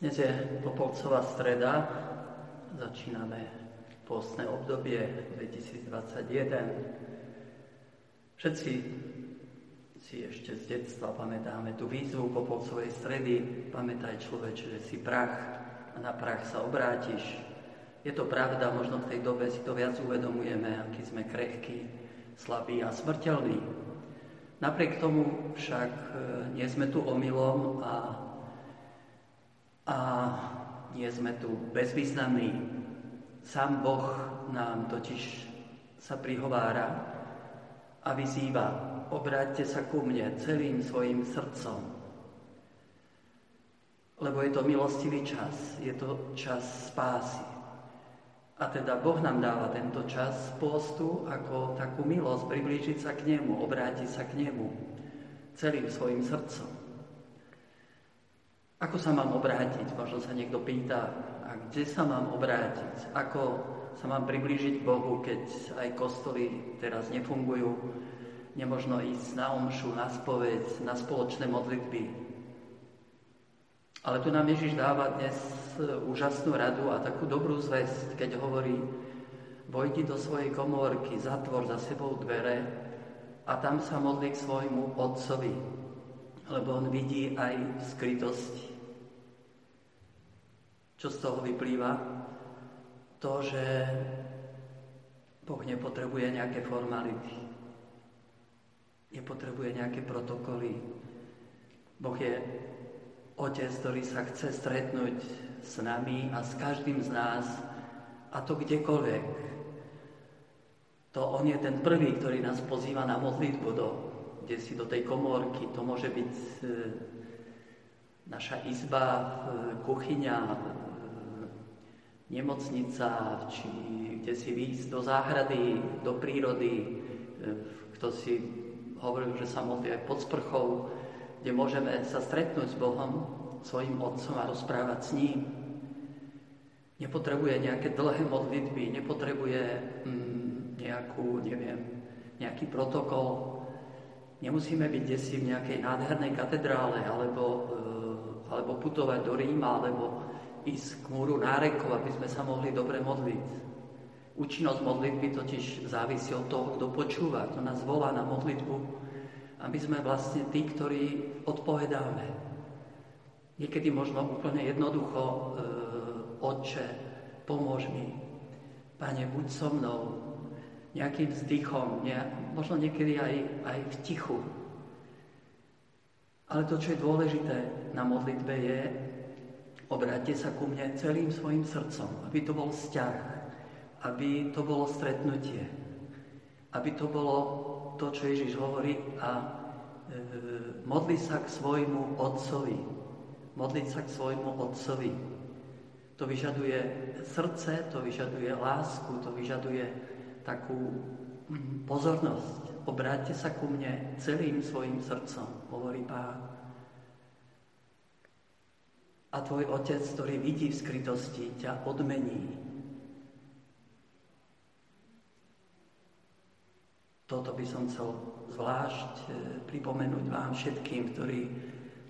Dnes je Popolcová streda, začíname postné obdobie 2021. Všetci si ešte z detstva pamätáme tú výzvu Popolcovej stredy, pamätaj človeče, že si prach a na prach sa obrátiš. Je to pravda, možno v tej dobe si to viac uvedomujeme, aký sme krehkí, slabí a smrteľní. Napriek tomu však e, nie sme tu omylom a a nie sme tu bezvýznamní. Sám Boh nám totiž sa prihovára a vyzýva, obráťte sa ku mne celým svojim srdcom. Lebo je to milostivý čas, je to čas spásy. A teda Boh nám dáva tento čas postu ako takú milosť, priblížiť sa k Nemu, obrátiť sa k Nemu celým svojim srdcom. Ako sa mám obrátiť? Možno sa niekto pýta, a kde sa mám obrátiť? Ako sa mám priblížiť Bohu, keď aj kostoly teraz nefungujú? Nemožno ísť na omšu, na spoveď, na spoločné modlitby. Ale tu nám Ježiš dáva dnes úžasnú radu a takú dobrú zväzť, keď hovorí, vojdi do svojej komórky, zatvor za sebou dvere a tam sa modli k svojmu otcovi, lebo on vidí aj v skrytosti. Čo z toho vyplýva? To, že Boh nepotrebuje nejaké formality. Nepotrebuje nejaké protokoly. Boh je Otec, ktorý sa chce stretnúť s nami a s každým z nás, a to kdekoľvek. To On je ten prvý, ktorý nás pozýva na modlitbu do, kde si do tej komórky. To môže byť e, naša izba, e, kuchyňa, nemocnica, či kde si výjsť do záhrady, do prírody, e, kto si hovoril, že sa modlí aj pod sprchou, kde môžeme sa stretnúť s Bohom, svojim Otcom a rozprávať s ním. Nepotrebuje nejaké dlhé modlitby, nepotrebuje mm, nejakú, neviem, nejaký protokol. Nemusíme byť desi v nejakej nádhernej katedrále alebo, e, alebo putovať do Ríma alebo ísť k múru nárekov, aby sme sa mohli dobre modliť. Účinnosť modlitby totiž závisí od toho, kto počúva, kto nás volá na modlitbu, aby sme vlastne tí, ktorí odpovedáme. Niekedy možno úplne jednoducho, e, Otče, pomôž mi. Pane, buď so mnou. Nejakým vzdychom, ne, možno niekedy aj, aj v tichu. Ale to, čo je dôležité na modlitbe, je, Obráťte sa ku mne celým svojim srdcom, aby to bol vzťah, aby to bolo stretnutie, aby to bolo to, čo Ježiš hovorí a e, modli sa k svojmu otcovi. Modliť sa k svojmu otcovi. To vyžaduje srdce, to vyžaduje lásku, to vyžaduje takú mm, pozornosť. Obráťte sa ku mne celým svojim srdcom, hovorí Pán a tvoj otec, ktorý vidí v skrytosti, ťa odmení. Toto by som chcel zvlášť e, pripomenúť vám všetkým, ktorí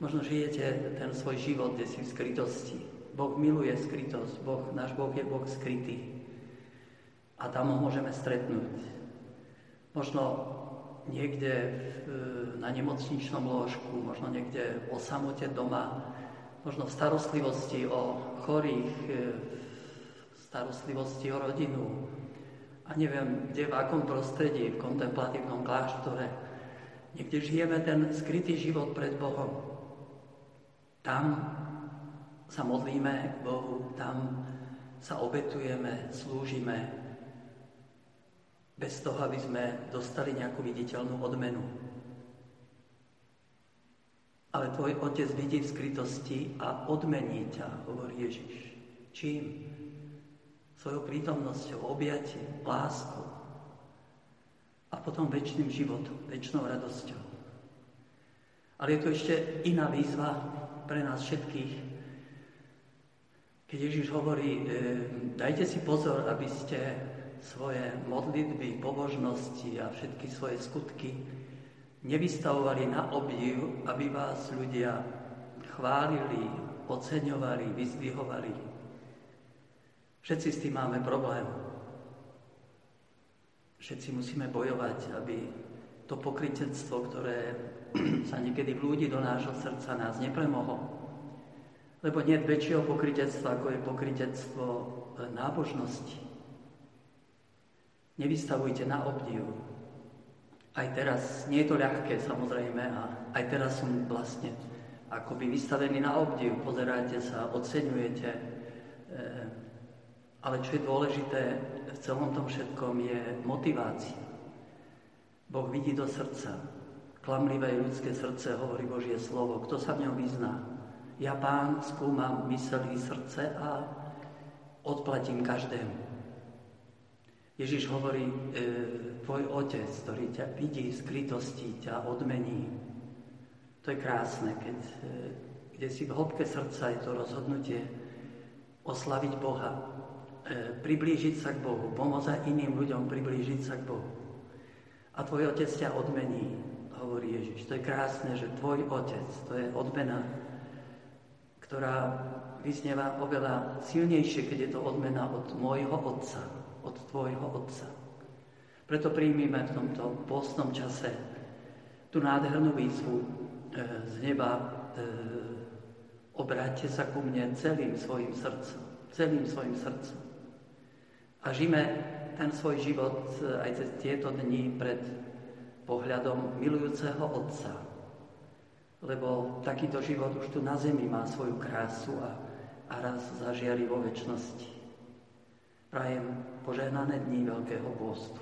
možno žijete ten svoj život, kde si v skrytosti. Boh miluje skrytosť, boh, náš Boh je Boh skrytý. A tam ho môžeme stretnúť. Možno niekde v, na nemocničnom lôžku, možno niekde o samote doma, možno v starostlivosti o chorých, e, v starostlivosti o rodinu a neviem, kde, v akom prostredí, v kontemplatívnom kláštore. Niekde žijeme ten skrytý život pred Bohom. Tam sa modlíme k Bohu, tam sa obetujeme, slúžime, bez toho, aby sme dostali nejakú viditeľnú odmenu. Ale tvoj otec vidí v skrytosti a odmení ťa, hovorí Ježiš. Čím? Svojou prítomnosťou, objatím, láskou a potom väčšným životom, väčšnou radosťou. Ale je tu ešte iná výzva pre nás všetkých. Keď Ježiš hovorí, e, dajte si pozor, aby ste svoje modlitby, pobožnosti a všetky svoje skutky nevystavovali na obdiv, aby vás ľudia chválili, oceňovali, vyzdvihovali. Všetci s tým máme problém. Všetci musíme bojovať, aby to pokrytectvo, ktoré sa niekedy vlúdi do nášho srdca, nás nepremohlo. Lebo nie väčšieho pokrytectva, ako je pokrytectvo e, nábožnosti. Nevystavujte na obdiv. Aj teraz, nie je to ľahké samozrejme, a aj teraz som vlastne akoby vystavený na obdiv. Pozeráte sa, oceňujete. E, ale čo je dôležité v celom tom všetkom je motivácia. Boh vidí do srdca. Klamlivé ľudské srdce hovorí Božie slovo. Kto sa v ňom vyzná? Ja, pán, skúmam myselí srdce a odplatím každému. Ježiš hovorí, e, tvoj otec, ktorý ťa vidí v skrytosti, ťa odmení. To je krásne, keď e, kde si v hĺbke srdca je to rozhodnutie oslaviť Boha, e, priblížiť sa k Bohu, pomôcť iným ľuďom priblížiť sa k Bohu a tvoj otec ťa odmení, hovorí Ježiš. To je krásne, že tvoj otec, to je odmena, ktorá vyznieva oveľa silnejšie, keď je to odmena od môjho otca, od tvojho otca. Preto príjmime v tomto postnom čase tú nádhernú výzvu e, z neba e, obráťte sa ku mne celým svojim srdcom, celým svojim srdcom. A žime ten svoj život e, aj cez tieto dni pred pohľadom milujúceho Otca. Lebo takýto život už tu na zemi má svoju krásu a, a raz zažiari vo väčšnosti. Prajem požehnané dní Veľkého postu.